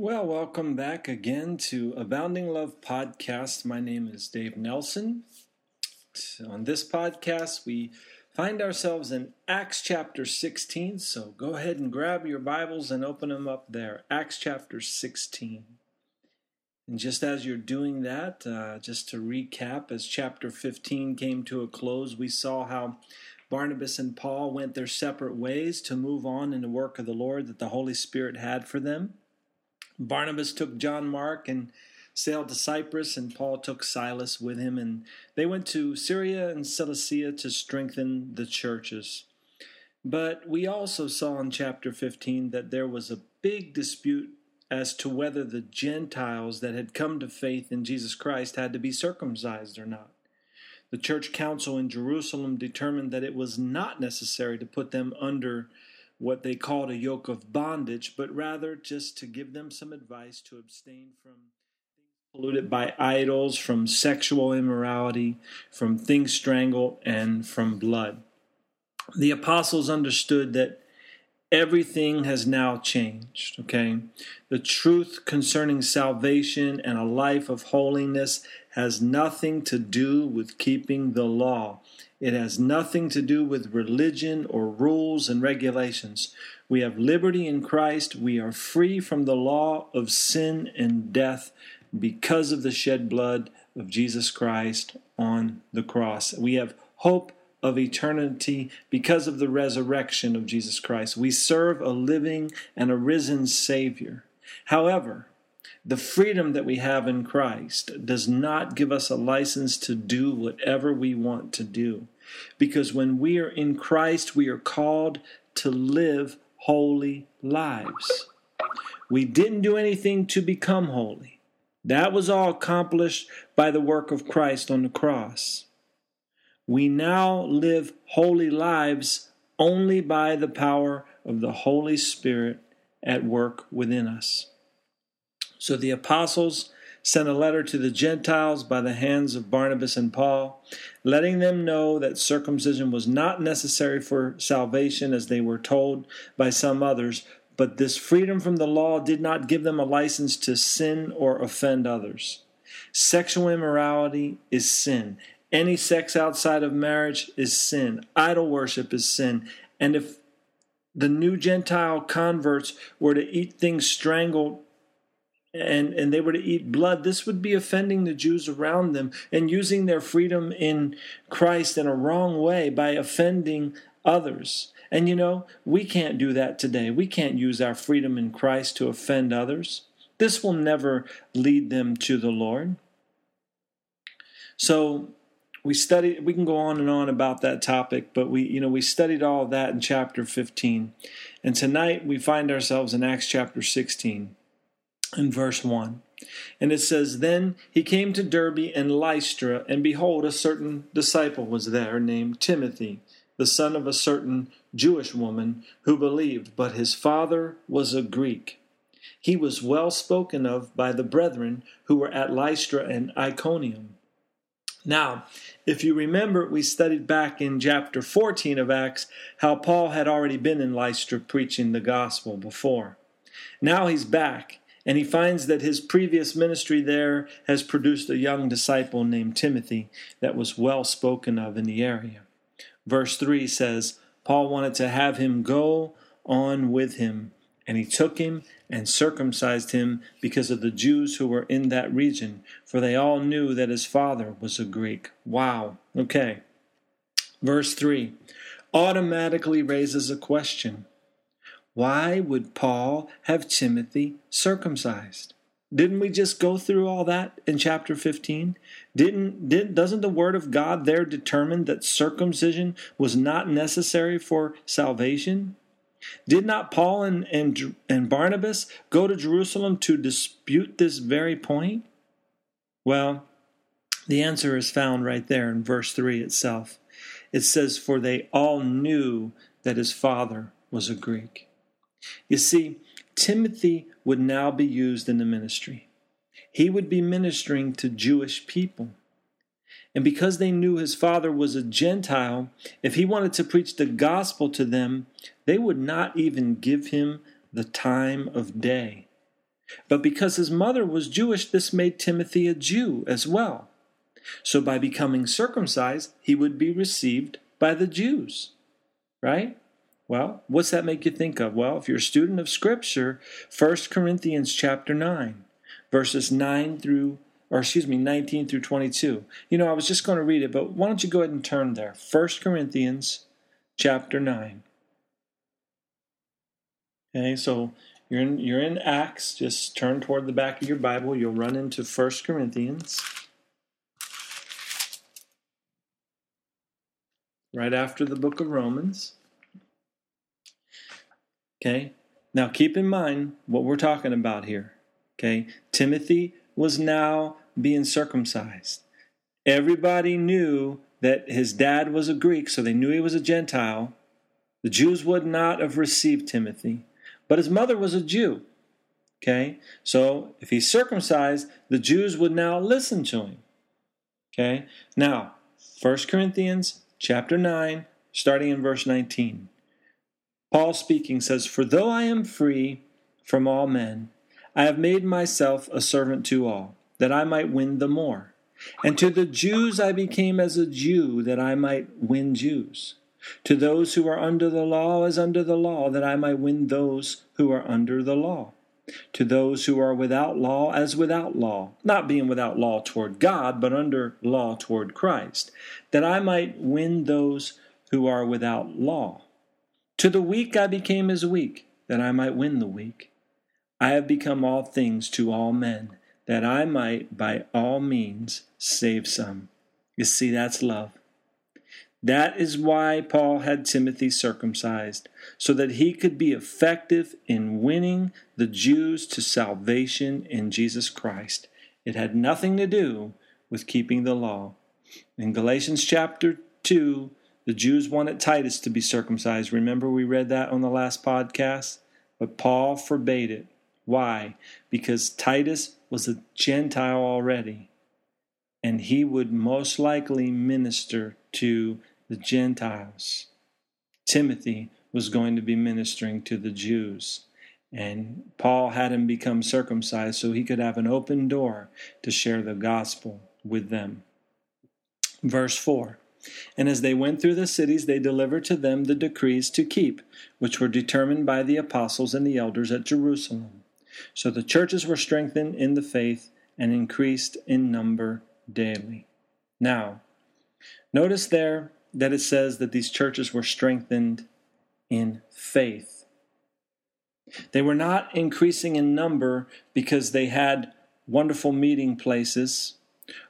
Well, welcome back again to Abounding Love Podcast. My name is Dave Nelson. On this podcast, we find ourselves in Acts chapter 16. So go ahead and grab your Bibles and open them up there. Acts chapter 16. And just as you're doing that, uh, just to recap, as chapter 15 came to a close, we saw how Barnabas and Paul went their separate ways to move on in the work of the Lord that the Holy Spirit had for them. Barnabas took John Mark and sailed to Cyprus, and Paul took Silas with him, and they went to Syria and Cilicia to strengthen the churches. But we also saw in chapter 15 that there was a big dispute as to whether the Gentiles that had come to faith in Jesus Christ had to be circumcised or not. The church council in Jerusalem determined that it was not necessary to put them under what they called a yoke of bondage, but rather just to give them some advice to abstain from polluted by idols, from sexual immorality, from things strangled, and from blood. The apostles understood that everything has now changed, okay? The truth concerning salvation and a life of holiness has nothing to do with keeping the law. It has nothing to do with religion or rules and regulations. We have liberty in Christ. We are free from the law of sin and death because of the shed blood of Jesus Christ on the cross. We have hope of eternity because of the resurrection of Jesus Christ. We serve a living and a risen Savior. However, the freedom that we have in Christ does not give us a license to do whatever we want to do. Because when we are in Christ, we are called to live holy lives. We didn't do anything to become holy. That was all accomplished by the work of Christ on the cross. We now live holy lives only by the power of the Holy Spirit at work within us. So the apostles sent a letter to the Gentiles by the hands of Barnabas and Paul, letting them know that circumcision was not necessary for salvation as they were told by some others, but this freedom from the law did not give them a license to sin or offend others. Sexual immorality is sin. Any sex outside of marriage is sin. Idol worship is sin. And if the new Gentile converts were to eat things strangled and, and they were to eat blood, this would be offending the Jews around them and using their freedom in Christ in a wrong way by offending others. And you know, we can't do that today. We can't use our freedom in Christ to offend others. This will never lead them to the Lord. So we studied we can go on and on about that topic, but we you know we studied all of that in chapter 15. And tonight we find ourselves in Acts chapter 16 in verse 1. And it says, Then he came to Derbe and Lystra, and behold, a certain disciple was there named Timothy, the son of a certain Jewish woman who believed, but his father was a Greek. He was well spoken of by the brethren who were at Lystra and Iconium. Now, if you remember, we studied back in chapter 14 of Acts how Paul had already been in Lystra preaching the gospel before. Now he's back and he finds that his previous ministry there has produced a young disciple named Timothy that was well spoken of in the area. Verse 3 says, Paul wanted to have him go on with him, and he took him and circumcised him because of the Jews who were in that region, for they all knew that his father was a Greek. Wow. Okay. Verse 3 automatically raises a question why would Paul have Timothy circumcised? Didn't we just go through all that in chapter 15? Didn't didn't doesn't the word of God there determine that circumcision was not necessary for salvation? Did not Paul and, and, and Barnabas go to Jerusalem to dispute this very point? Well, the answer is found right there in verse 3 itself. It says, For they all knew that his father was a Greek. You see, Timothy would now be used in the ministry. He would be ministering to Jewish people. And because they knew his father was a Gentile, if he wanted to preach the gospel to them, they would not even give him the time of day. But because his mother was Jewish, this made Timothy a Jew as well. So by becoming circumcised, he would be received by the Jews. Right? Well, what's that make you think of? Well, if you're a student of Scripture, 1 Corinthians chapter 9, verses 9 through, or excuse me, 19 through 22. You know, I was just going to read it, but why don't you go ahead and turn there? 1 Corinthians chapter 9. Okay, so you're in, you're in Acts. Just turn toward the back of your Bible. You'll run into 1 Corinthians. Right after the book of Romans. Okay, now keep in mind what we're talking about here. Okay, Timothy was now being circumcised. Everybody knew that his dad was a Greek, so they knew he was a Gentile. The Jews would not have received Timothy. But his mother was a Jew. Okay? So if he's circumcised, the Jews would now listen to him. Okay? Now, 1 Corinthians chapter 9, starting in verse 19. Paul speaking says, For though I am free from all men, I have made myself a servant to all, that I might win the more. And to the Jews I became as a Jew, that I might win Jews. To those who are under the law as under the law, that I might win those who are under the law. To those who are without law as without law, not being without law toward God, but under law toward Christ, that I might win those who are without law. To the weak I became as weak, that I might win the weak. I have become all things to all men, that I might by all means save some. You see, that's love. That is why Paul had Timothy circumcised, so that he could be effective in winning the Jews to salvation in Jesus Christ. It had nothing to do with keeping the law. In Galatians chapter 2, the Jews wanted Titus to be circumcised. Remember, we read that on the last podcast? But Paul forbade it. Why? Because Titus was a Gentile already, and he would most likely minister to the Gentiles. Timothy was going to be ministering to the Jews. And Paul had him become circumcised so he could have an open door to share the gospel with them. Verse 4 And as they went through the cities, they delivered to them the decrees to keep, which were determined by the apostles and the elders at Jerusalem. So the churches were strengthened in the faith and increased in number daily. Now, notice there that it says that these churches were strengthened in faith. They were not increasing in number because they had wonderful meeting places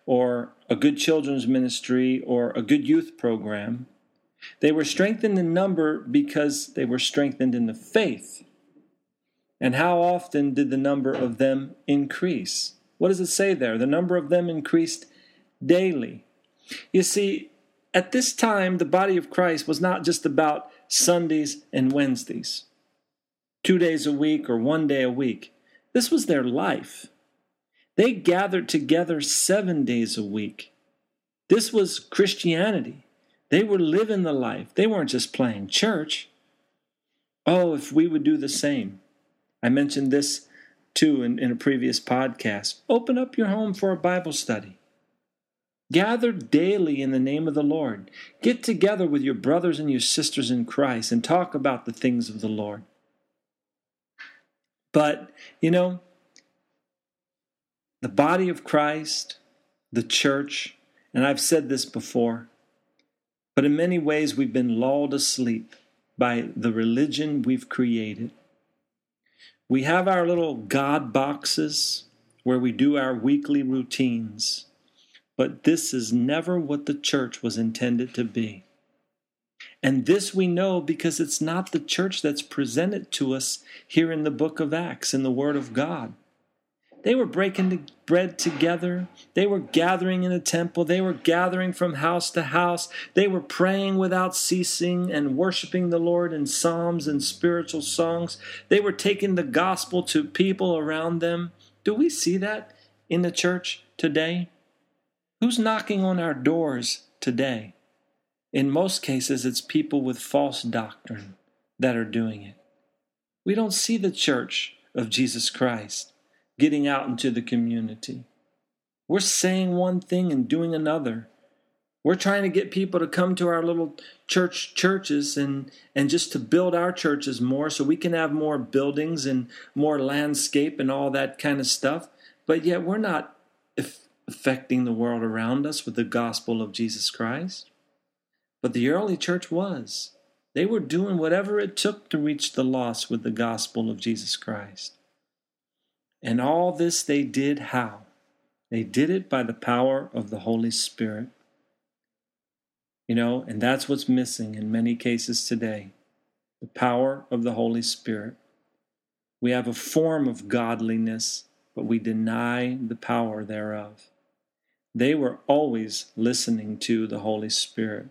or a good children's ministry or a good youth program. They were strengthened in number because they were strengthened in the faith. And how often did the number of them increase? What does it say there? The number of them increased daily. You see, at this time, the body of Christ was not just about Sundays and Wednesdays, two days a week or one day a week. This was their life. They gathered together seven days a week. This was Christianity. They were living the life. They weren't just playing church. Oh, if we would do the same. I mentioned this too in, in a previous podcast. Open up your home for a Bible study. Gather daily in the name of the Lord. Get together with your brothers and your sisters in Christ and talk about the things of the Lord. But, you know, the body of Christ, the church, and I've said this before, but in many ways we've been lulled asleep by the religion we've created. We have our little God boxes where we do our weekly routines. But this is never what the church was intended to be. And this we know because it's not the church that's presented to us here in the book of Acts, in the Word of God. They were breaking the bread together. They were gathering in the temple. They were gathering from house to house. They were praying without ceasing and worshiping the Lord in psalms and spiritual songs. They were taking the gospel to people around them. Do we see that in the church today? Who's knocking on our doors today? In most cases, it's people with false doctrine that are doing it. We don't see the church of Jesus Christ. Getting out into the community. We're saying one thing and doing another. We're trying to get people to come to our little church churches and and just to build our churches more so we can have more buildings and more landscape and all that kind of stuff. But yet we're not affecting the world around us with the gospel of Jesus Christ. But the early church was. They were doing whatever it took to reach the lost with the gospel of Jesus Christ. And all this they did how? They did it by the power of the Holy Spirit. You know, and that's what's missing in many cases today the power of the Holy Spirit. We have a form of godliness, but we deny the power thereof. They were always listening to the Holy Spirit.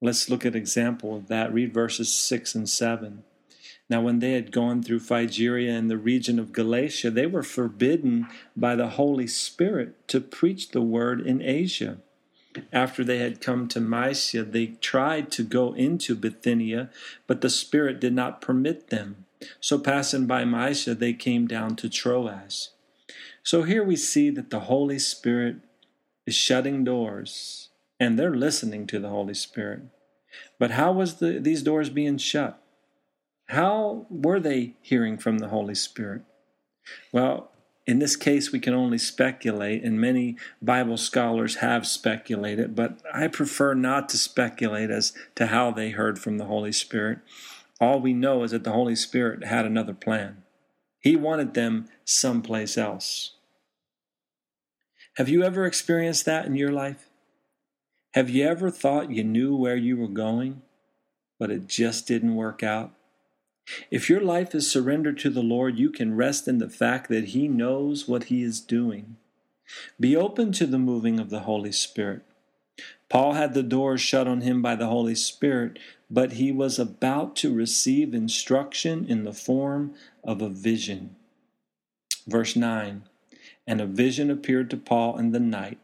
Let's look at example of that. Read verses 6 and 7. Now, when they had gone through Phrygia and the region of Galatia, they were forbidden by the Holy Spirit to preach the word in Asia. After they had come to Mysia, they tried to go into Bithynia, but the Spirit did not permit them. So, passing by Mysia, they came down to Troas. So, here we see that the Holy Spirit is shutting doors, and they're listening to the Holy Spirit. But how was the, these doors being shut? How were they hearing from the Holy Spirit? Well, in this case, we can only speculate, and many Bible scholars have speculated, but I prefer not to speculate as to how they heard from the Holy Spirit. All we know is that the Holy Spirit had another plan. He wanted them someplace else. Have you ever experienced that in your life? Have you ever thought you knew where you were going, but it just didn't work out? If your life is surrendered to the Lord, you can rest in the fact that He knows what He is doing. Be open to the moving of the Holy Spirit. Paul had the door shut on him by the Holy Spirit, but he was about to receive instruction in the form of a vision. Verse 9 And a vision appeared to Paul in the night.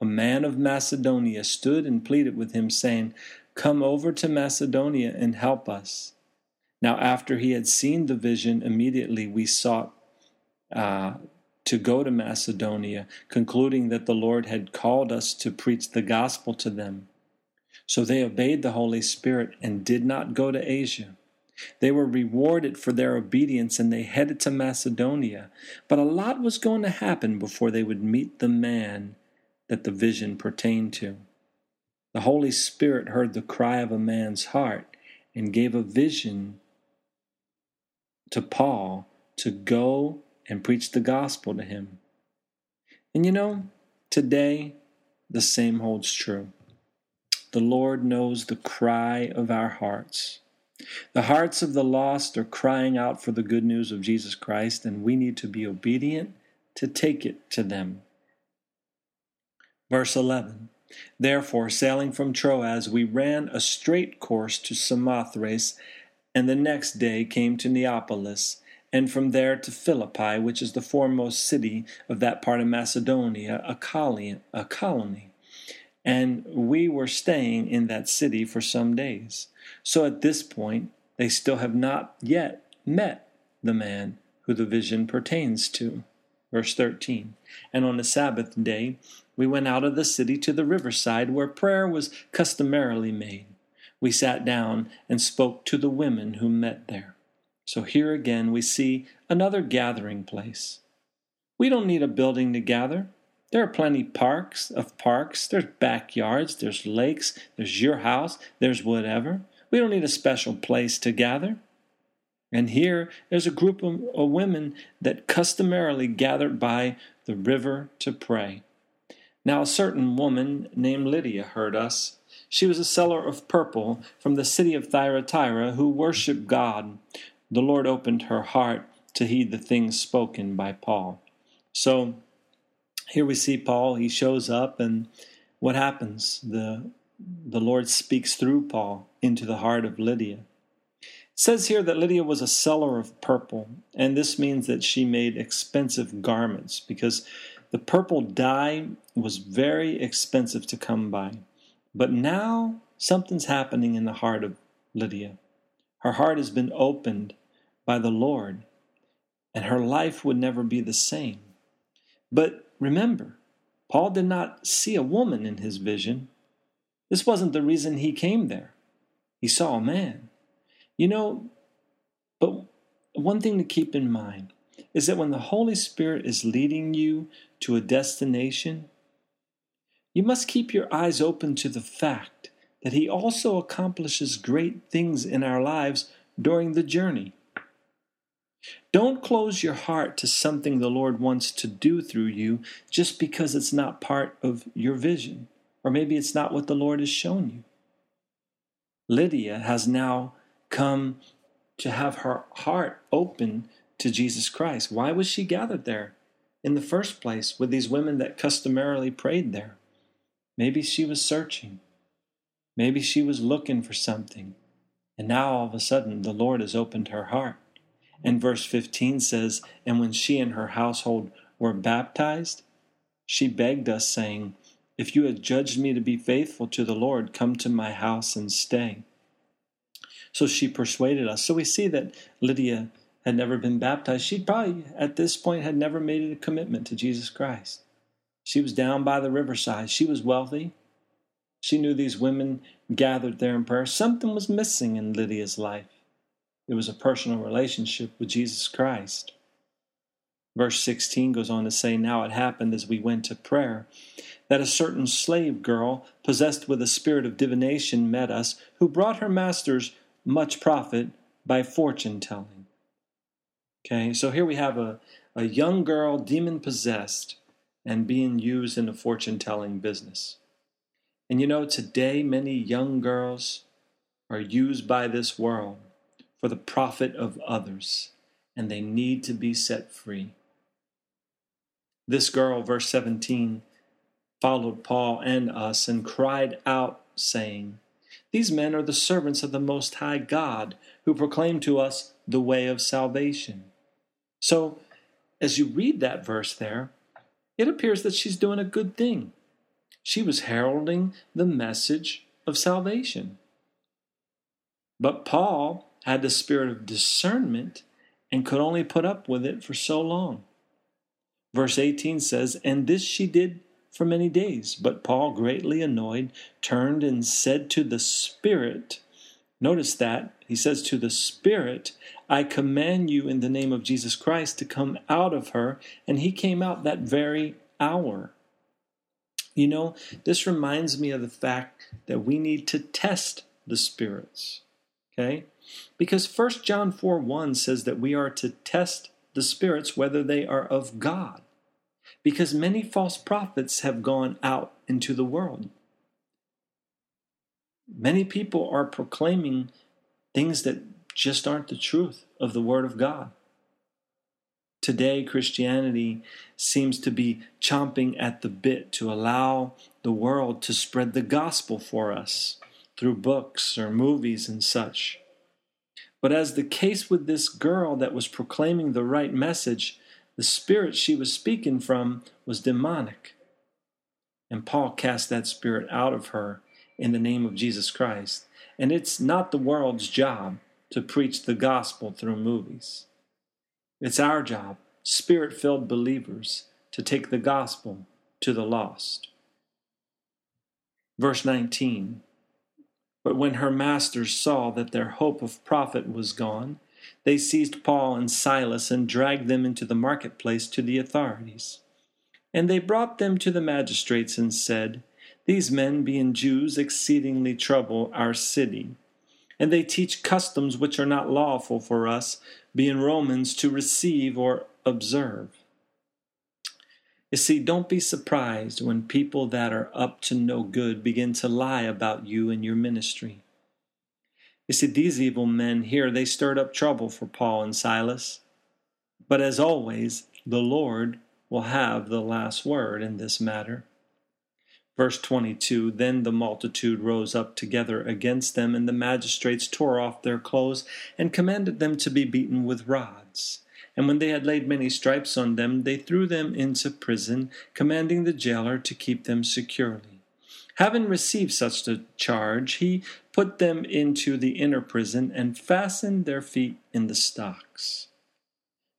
A man of Macedonia stood and pleaded with him, saying, Come over to Macedonia and help us. Now, after he had seen the vision, immediately we sought uh, to go to Macedonia, concluding that the Lord had called us to preach the gospel to them. So they obeyed the Holy Spirit and did not go to Asia. They were rewarded for their obedience and they headed to Macedonia. But a lot was going to happen before they would meet the man that the vision pertained to. The Holy Spirit heard the cry of a man's heart and gave a vision to Paul to go and preach the gospel to him. And you know, today the same holds true. The Lord knows the cry of our hearts. The hearts of the lost are crying out for the good news of Jesus Christ, and we need to be obedient to take it to them. Verse 11 Therefore, sailing from Troas, we ran a straight course to Samothrace and the next day came to Neapolis, and from there to Philippi, which is the foremost city of that part of Macedonia, a colony. A colony. And we were staying in that city for some days. So at this point, they still have not yet met the man who the vision pertains to. Verse 13 And on the Sabbath day, we went out of the city to the riverside where prayer was customarily made we sat down and spoke to the women who met there. So here again we see another gathering place. We don't need a building to gather. There are plenty parks of parks, there's backyards, there's lakes, there's your house, there's whatever. We don't need a special place to gather. And here there's a group of, of women that customarily gathered by the river to pray. Now a certain woman named Lydia heard us she was a seller of purple from the city of Thyatira who worshiped God. The Lord opened her heart to heed the things spoken by Paul. So here we see Paul, he shows up, and what happens? The, the Lord speaks through Paul into the heart of Lydia. It says here that Lydia was a seller of purple, and this means that she made expensive garments because the purple dye was very expensive to come by. But now something's happening in the heart of Lydia. Her heart has been opened by the Lord. and her life would never be the same. But remember, Paul did not see a woman in his vision. This wasn't the reason he came there. He saw a man. You know, but one thing to keep in mind is that when the Holy Spirit is leading you to a destination, you must keep your eyes open to the fact that He also accomplishes great things in our lives during the journey. Don't close your heart to something the Lord wants to do through you just because it's not part of your vision, or maybe it's not what the Lord has shown you. Lydia has now come to have her heart open to Jesus Christ. Why was she gathered there in the first place with these women that customarily prayed there? Maybe she was searching. Maybe she was looking for something. And now all of a sudden the Lord has opened her heart. And verse 15 says, And when she and her household were baptized, she begged us, saying, If you had judged me to be faithful to the Lord, come to my house and stay. So she persuaded us. So we see that Lydia had never been baptized. She probably, at this point, had never made a commitment to Jesus Christ. She was down by the riverside. She was wealthy. She knew these women gathered there in prayer. Something was missing in Lydia's life. It was a personal relationship with Jesus Christ. Verse 16 goes on to say, Now it happened as we went to prayer that a certain slave girl, possessed with a spirit of divination, met us, who brought her masters much profit by fortune telling. Okay, so here we have a, a young girl, demon possessed, and being used in the fortune telling business. And you know, today many young girls are used by this world for the profit of others, and they need to be set free. This girl, verse 17, followed Paul and us and cried out, saying, these men are the servants of the Most High God who proclaim to us the way of salvation. So, as you read that verse there, it appears that she's doing a good thing. She was heralding the message of salvation. But Paul had the spirit of discernment and could only put up with it for so long. Verse 18 says, And this she did for many days. But Paul, greatly annoyed, turned and said to the Spirit, Notice that he says to the Spirit, I command you in the name of Jesus Christ to come out of her. And he came out that very hour. You know, this reminds me of the fact that we need to test the spirits. Okay? Because 1 John 4 1 says that we are to test the spirits whether they are of God because many false prophets have gone out into the world. Many people are proclaiming things that just aren't the truth of the Word of God. Today, Christianity seems to be chomping at the bit to allow the world to spread the gospel for us through books or movies and such. But as the case with this girl that was proclaiming the right message, the spirit she was speaking from was demonic. And Paul cast that spirit out of her in the name of Jesus Christ. And it's not the world's job to preach the gospel through movies. It's our job, spirit filled believers, to take the gospel to the lost. Verse 19 But when her masters saw that their hope of profit was gone, they seized Paul and Silas and dragged them into the marketplace to the authorities. And they brought them to the magistrates and said, These men, being Jews, exceedingly trouble our city. And they teach customs which are not lawful for us, being Romans, to receive or observe. You see, don't be surprised when people that are up to no good begin to lie about you and your ministry. You see, these evil men here, they stirred up trouble for Paul and Silas. But as always, the Lord will have the last word in this matter. Verse 22 Then the multitude rose up together against them, and the magistrates tore off their clothes and commanded them to be beaten with rods. And when they had laid many stripes on them, they threw them into prison, commanding the jailer to keep them securely. Having received such a charge, he put them into the inner prison and fastened their feet in the stocks.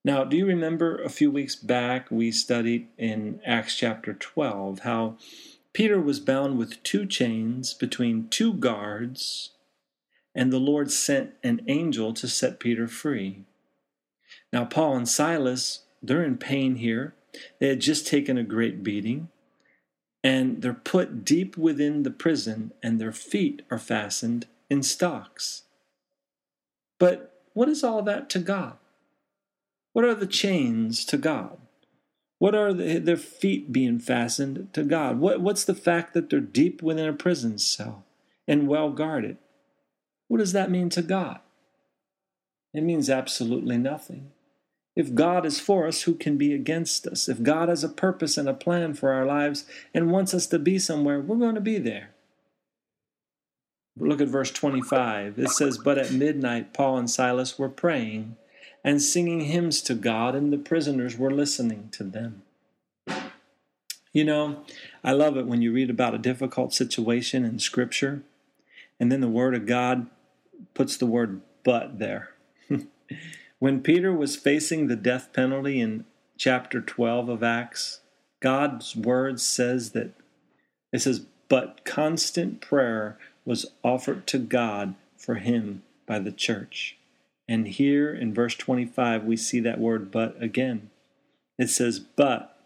Now, do you remember a few weeks back we studied in Acts chapter 12 how Peter was bound with two chains between two guards, and the Lord sent an angel to set Peter free? Now, Paul and Silas, they're in pain here. They had just taken a great beating, and they're put deep within the prison, and their feet are fastened in stocks. But what is all that to God? What are the chains to God? What are the, their feet being fastened to God? What, what's the fact that they're deep within a prison cell and well guarded? What does that mean to God? It means absolutely nothing. If God is for us, who can be against us? If God has a purpose and a plan for our lives and wants us to be somewhere, we're going to be there. Look at verse 25. It says, But at midnight, Paul and Silas were praying and singing hymns to God, and the prisoners were listening to them. You know, I love it when you read about a difficult situation in Scripture, and then the Word of God puts the word but there. when Peter was facing the death penalty in chapter 12 of Acts, God's Word says that it says, but constant prayer was offered to God for him by the church. And here in verse 25, we see that word but again. It says, But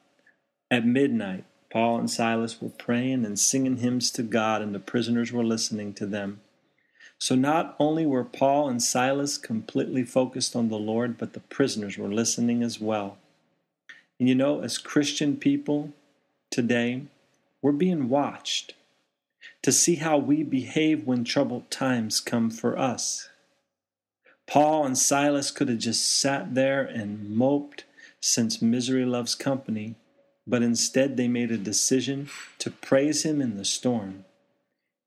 at midnight, Paul and Silas were praying and singing hymns to God, and the prisoners were listening to them. So not only were Paul and Silas completely focused on the Lord, but the prisoners were listening as well. And you know, as Christian people today, we're being watched to see how we behave when troubled times come for us. Paul and Silas could have just sat there and moped since misery loves company, but instead they made a decision to praise him in the storm.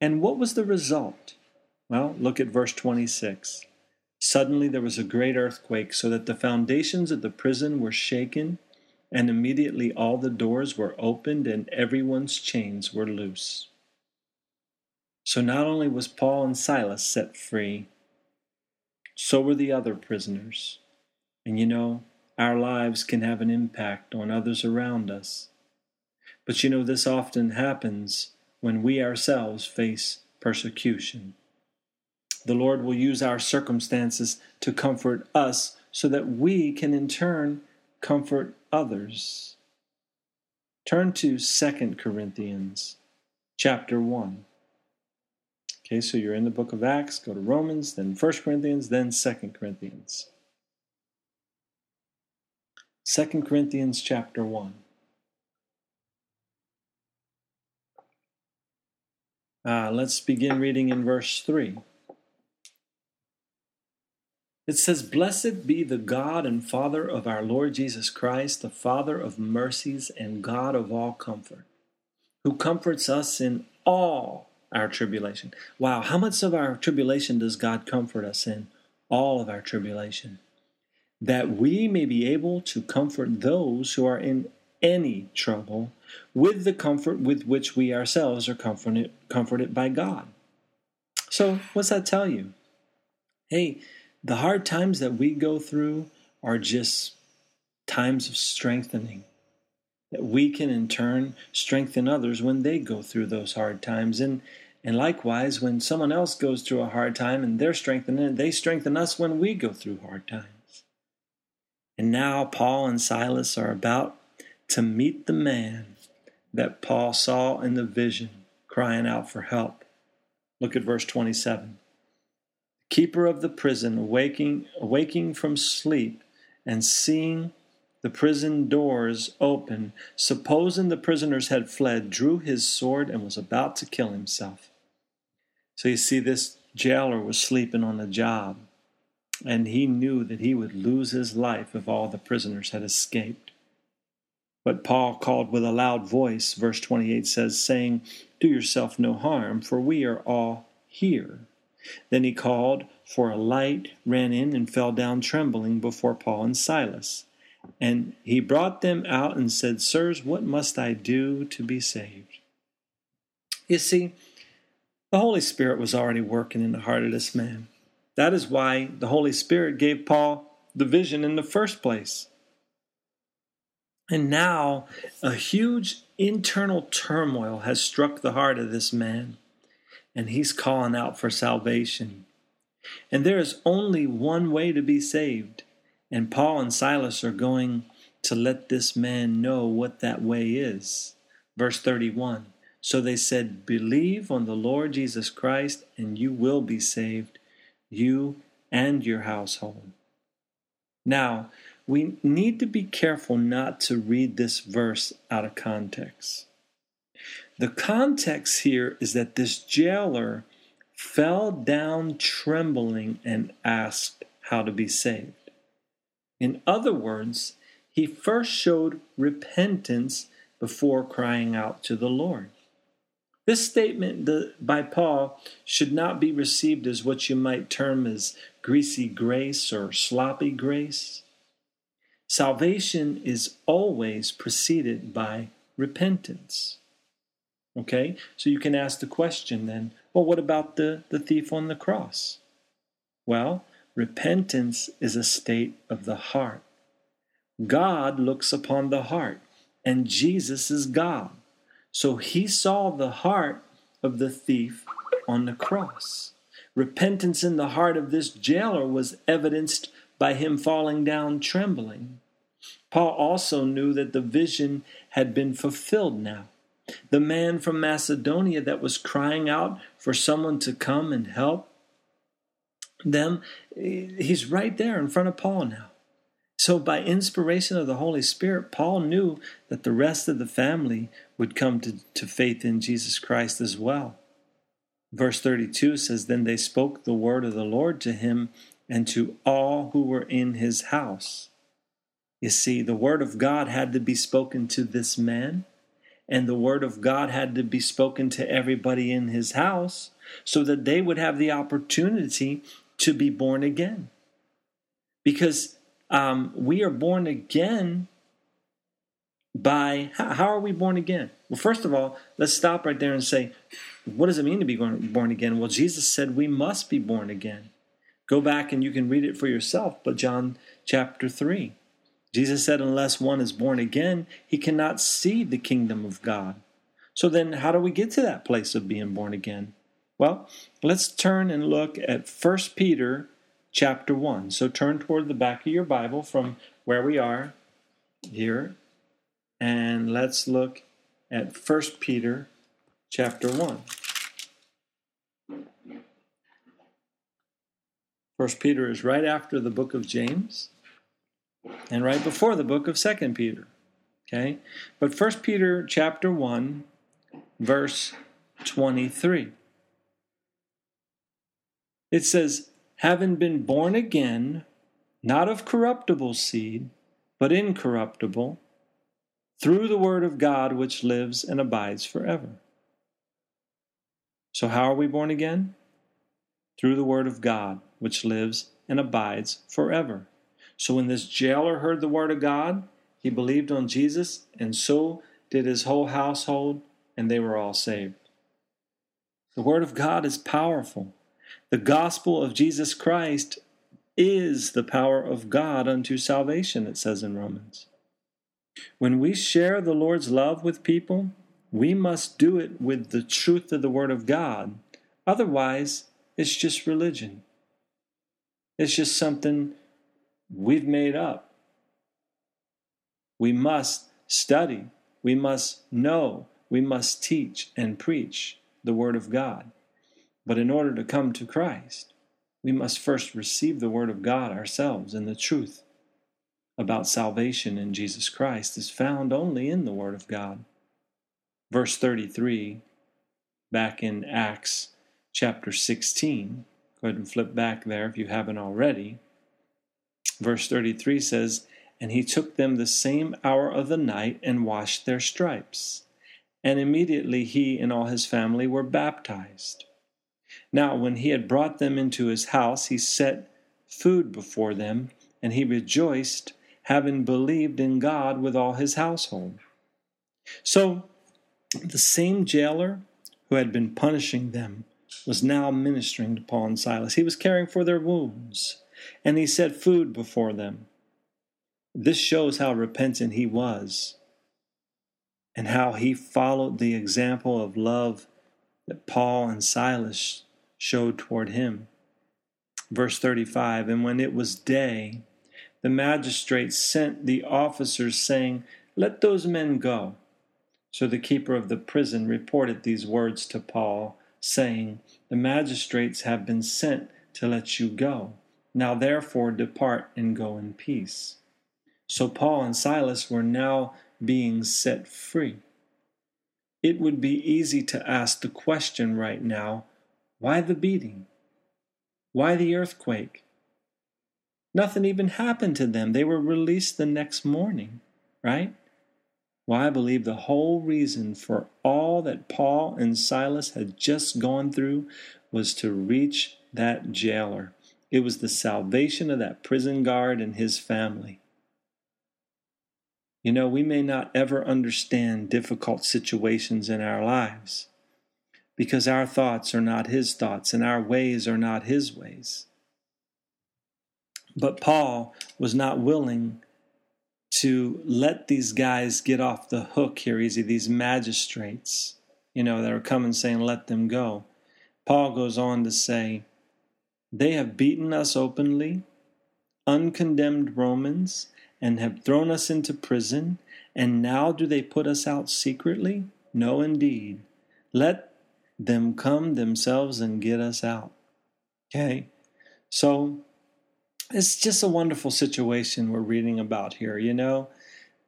And what was the result? Well, look at verse 26. Suddenly there was a great earthquake, so that the foundations of the prison were shaken, and immediately all the doors were opened and everyone's chains were loose. So not only was Paul and Silas set free, so were the other prisoners. And you know, our lives can have an impact on others around us. But you know, this often happens when we ourselves face persecution. The Lord will use our circumstances to comfort us so that we can in turn comfort others. Turn to 2 Corinthians chapter 1. Okay, so you're in the book of Acts, go to Romans, then 1 Corinthians, then 2 Corinthians. 2 Corinthians chapter 1. Uh, let's begin reading in verse 3. It says, Blessed be the God and Father of our Lord Jesus Christ, the Father of mercies and God of all comfort, who comforts us in all our tribulation. Wow, how much of our tribulation does God comfort us in? All of our tribulation. That we may be able to comfort those who are in any trouble with the comfort with which we ourselves are comforted, comforted by God. So, what's that tell you? Hey, the hard times that we go through are just times of strengthening. That we can in turn strengthen others when they go through those hard times. And and likewise, when someone else goes through a hard time and they're they strengthen us when we go through hard times. And now Paul and Silas are about to meet the man that Paul saw in the vision crying out for help. Look at verse 27. The keeper of the prison, awaking, awaking from sleep and seeing the prison doors open, supposing the prisoners had fled, drew his sword and was about to kill himself. So you see, this jailer was sleeping on the job, and he knew that he would lose his life if all the prisoners had escaped. But Paul called with a loud voice, verse 28 says, saying, Do yourself no harm, for we are all here. Then he called for a light, ran in, and fell down trembling before Paul and Silas. And he brought them out and said, Sirs, what must I do to be saved? You see, the Holy Spirit was already working in the heart of this man. That is why the Holy Spirit gave Paul the vision in the first place. And now a huge internal turmoil has struck the heart of this man, and he's calling out for salvation. And there is only one way to be saved, and Paul and Silas are going to let this man know what that way is. Verse 31 So they said, Believe on the Lord Jesus Christ, and you will be saved, you and your household. Now, we need to be careful not to read this verse out of context. The context here is that this jailer fell down trembling and asked how to be saved. In other words, he first showed repentance before crying out to the Lord. This statement by Paul should not be received as what you might term as greasy grace or sloppy grace. Salvation is always preceded by repentance. Okay? So you can ask the question then well, what about the, the thief on the cross? Well, repentance is a state of the heart. God looks upon the heart, and Jesus is God. So he saw the heart of the thief on the cross. Repentance in the heart of this jailer was evidenced by him falling down trembling. Paul also knew that the vision had been fulfilled now. The man from Macedonia that was crying out for someone to come and help them, he's right there in front of Paul now. So, by inspiration of the Holy Spirit, Paul knew that the rest of the family would come to, to faith in Jesus Christ as well. Verse 32 says, Then they spoke the word of the Lord to him and to all who were in his house. You see, the word of God had to be spoken to this man, and the word of God had to be spoken to everybody in his house so that they would have the opportunity to be born again. Because um, we are born again by how are we born again? Well, first of all, let's stop right there and say, what does it mean to be born again? Well, Jesus said we must be born again. Go back and you can read it for yourself, but John chapter 3. Jesus said, unless one is born again, he cannot see the kingdom of God. So then, how do we get to that place of being born again? Well, let's turn and look at 1 Peter chapter 1. So turn toward the back of your Bible from where we are here, and let's look at 1 Peter chapter 1. 1 Peter is right after the book of James and right before the book of 2 Peter. Okay? But 1 Peter chapter 1 verse 23. It says, having been born again, not of corruptible seed, but incorruptible, through the word of God which lives and abides forever. So, how are we born again? Through the word of God which lives and abides forever. So, when this jailer heard the word of God, he believed on Jesus, and so did his whole household, and they were all saved. The word of God is powerful. The gospel of Jesus Christ is the power of God unto salvation, it says in Romans. When we share the Lord's love with people, we must do it with the truth of the Word of God. Otherwise, it's just religion. It's just something we've made up. We must study, we must know, we must teach and preach the Word of God. But in order to come to Christ, we must first receive the Word of God ourselves, and the truth about salvation in Jesus Christ is found only in the Word of God. Verse 33, back in Acts chapter 16, go ahead and flip back there if you haven't already. Verse 33 says, And he took them the same hour of the night and washed their stripes. And immediately he and all his family were baptized. Now, when he had brought them into his house, he set food before them, and he rejoiced, having believed in God with all his household. So, the same jailer who had been punishing them was now ministering to Paul and Silas. He was caring for their wounds. and he set food before them. This shows how repentant he was and how he followed the example of love that Paul and Silas showed toward him. Verse 35 And when it was day, the magistrates sent the officers, saying, Let those men go. So the keeper of the prison reported these words to Paul, saying, The magistrates have been sent to let you go. Now therefore depart and go in peace. So Paul and Silas were now being set free. It would be easy to ask the question right now why the beating? Why the earthquake? Nothing even happened to them. They were released the next morning, right? Well, I believe the whole reason for all that Paul and Silas had just gone through was to reach that jailer. It was the salvation of that prison guard and his family. You know, we may not ever understand difficult situations in our lives because our thoughts are not his thoughts and our ways are not his ways. But Paul was not willing to let these guys get off the hook here easy, these magistrates, you know, that are coming saying, let them go. Paul goes on to say, They have beaten us openly, uncondemned Romans, and have thrown us into prison, and now do they put us out secretly? No, indeed. Let them come themselves and get us out. Okay? So, it's just a wonderful situation we're reading about here. You know,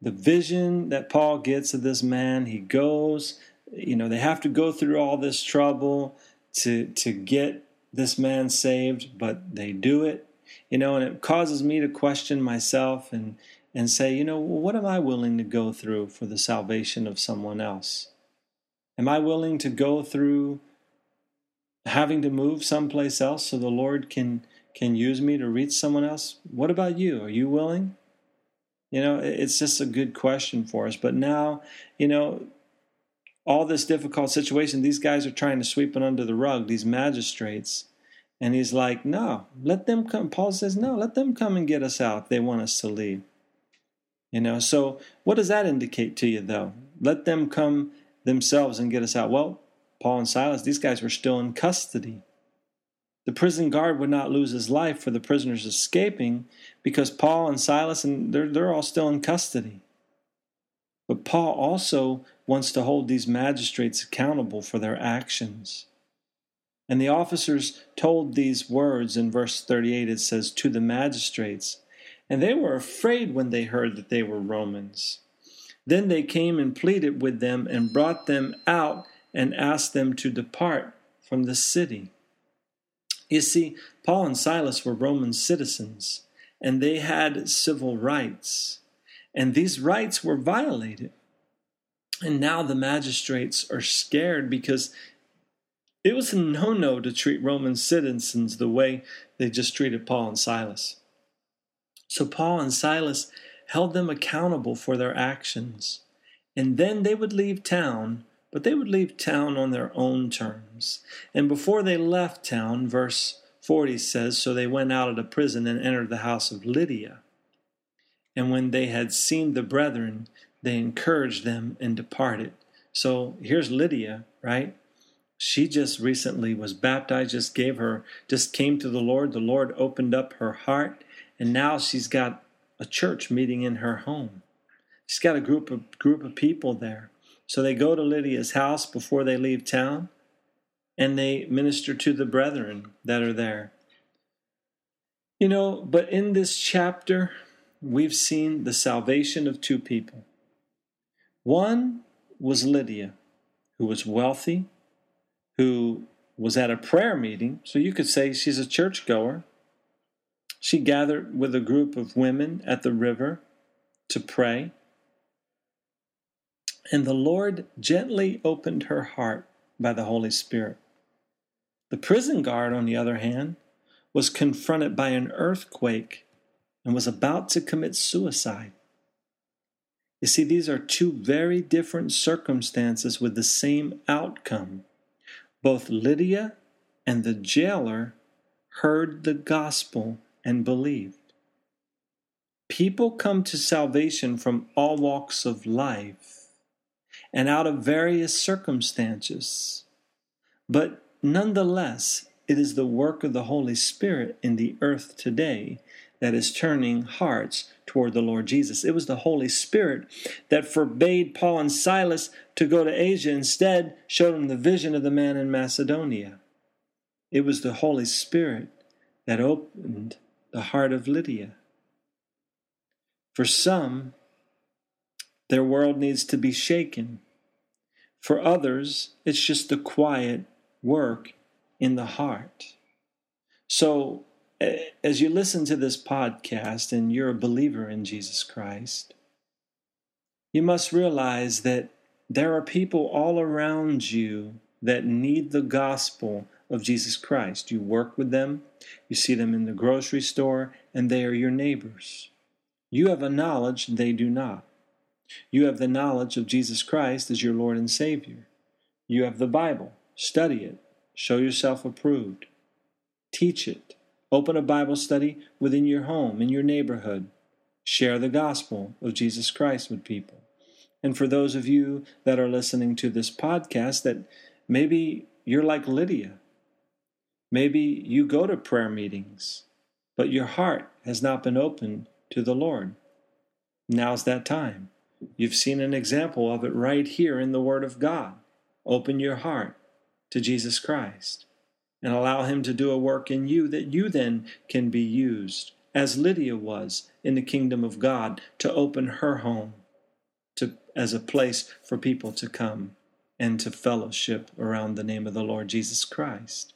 the vision that Paul gets of this man, he goes, you know, they have to go through all this trouble to to get this man saved, but they do it. You know, and it causes me to question myself and and say, you know, what am I willing to go through for the salvation of someone else? Am I willing to go through having to move someplace else so the Lord can can use me to reach someone else? What about you? Are you willing? You know, it's just a good question for us. But now, you know, all this difficult situation, these guys are trying to sweep it under the rug, these magistrates. And he's like, no, let them come. Paul says, no, let them come and get us out. They want us to leave. You know, so what does that indicate to you, though? Let them come themselves and get us out. Well, Paul and Silas, these guys were still in custody. The prison guard would not lose his life for the prisoners escaping because Paul and Silas and they're, they're all still in custody. But Paul also wants to hold these magistrates accountable for their actions. And the officers told these words in verse 38 it says, To the magistrates, and they were afraid when they heard that they were Romans. Then they came and pleaded with them and brought them out and asked them to depart from the city. You see, Paul and Silas were Roman citizens, and they had civil rights, and these rights were violated. And now the magistrates are scared because it was a no no to treat Roman citizens the way they just treated Paul and Silas. So Paul and Silas held them accountable for their actions, and then they would leave town but they would leave town on their own terms. And before they left town, verse 40 says, So they went out of the prison and entered the house of Lydia. And when they had seen the brethren, they encouraged them and departed. So here's Lydia, right? She just recently was baptized, just gave her, just came to the Lord. The Lord opened up her heart, and now she's got a church meeting in her home. She's got a group of group of people there. So they go to Lydia's house before they leave town and they minister to the brethren that are there. You know, but in this chapter, we've seen the salvation of two people. One was Lydia, who was wealthy, who was at a prayer meeting, so you could say she's a churchgoer. She gathered with a group of women at the river to pray. And the Lord gently opened her heart by the Holy Spirit. The prison guard, on the other hand, was confronted by an earthquake and was about to commit suicide. You see, these are two very different circumstances with the same outcome. Both Lydia and the jailer heard the gospel and believed. People come to salvation from all walks of life and out of various circumstances. But nonetheless, it is the work of the Holy Spirit in the earth today that is turning hearts toward the Lord Jesus. It was the Holy Spirit that forbade Paul and Silas to go to Asia, instead, showed them the vision of the man in Macedonia. It was the Holy Spirit that opened the heart of Lydia. For some, their world needs to be shaken. For others, it's just the quiet work in the heart. So, as you listen to this podcast and you're a believer in Jesus Christ, you must realize that there are people all around you that need the gospel of Jesus Christ. You work with them, you see them in the grocery store, and they are your neighbors. You have a knowledge they do not. You have the knowledge of Jesus Christ as your Lord and Savior. You have the Bible. Study it. Show yourself approved. Teach it. Open a Bible study within your home, in your neighborhood. Share the gospel of Jesus Christ with people. And for those of you that are listening to this podcast, that maybe you're like Lydia. Maybe you go to prayer meetings, but your heart has not been opened to the Lord. Now's that time. You've seen an example of it right here in the Word of God. Open your heart to Jesus Christ and allow Him to do a work in you that you then can be used, as Lydia was in the kingdom of God, to open her home to, as a place for people to come and to fellowship around the name of the Lord Jesus Christ.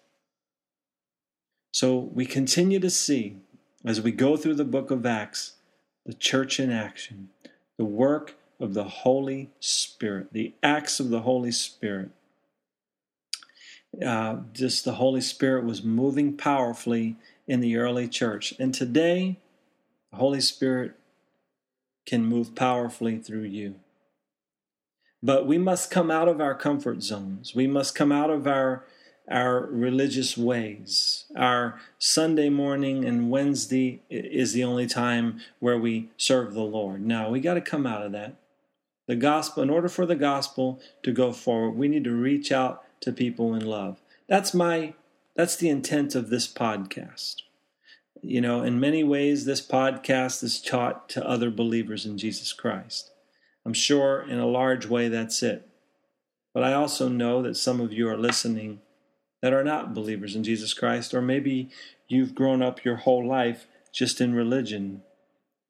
So we continue to see, as we go through the book of Acts, the church in action, the work of the Holy Spirit, the acts of the Holy Spirit uh, just the Holy Spirit was moving powerfully in the early church. And today, the Holy Spirit can move powerfully through you. But we must come out of our comfort zones. We must come out of our our religious ways. Our Sunday morning and Wednesday is the only time where we serve the Lord. No, we got to come out of that. The gospel, in order for the gospel to go forward, we need to reach out to people in love. That's my that's the intent of this podcast. You know, in many ways this podcast is taught to other believers in Jesus Christ. I'm sure in a large way that's it. But I also know that some of you are listening that are not believers in Jesus Christ, or maybe you've grown up your whole life just in religion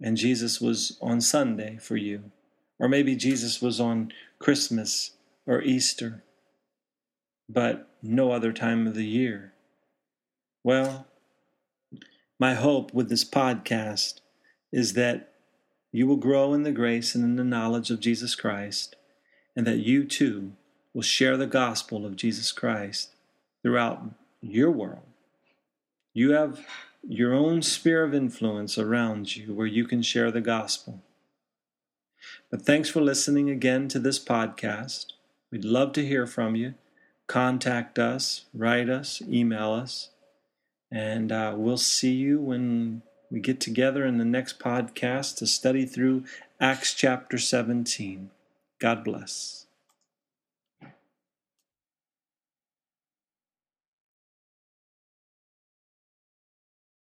and Jesus was on Sunday for you. Or maybe Jesus was on Christmas or Easter but no other time of the year. Well, my hope with this podcast is that you will grow in the grace and in the knowledge of Jesus Christ, and that you too will share the gospel of Jesus Christ throughout your world. You have your own sphere of influence around you where you can share the gospel. But thanks for listening again to this podcast. We'd love to hear from you contact us, write us, email us, and uh, we'll see you when we get together in the next podcast to study through Acts chapter 17. God bless.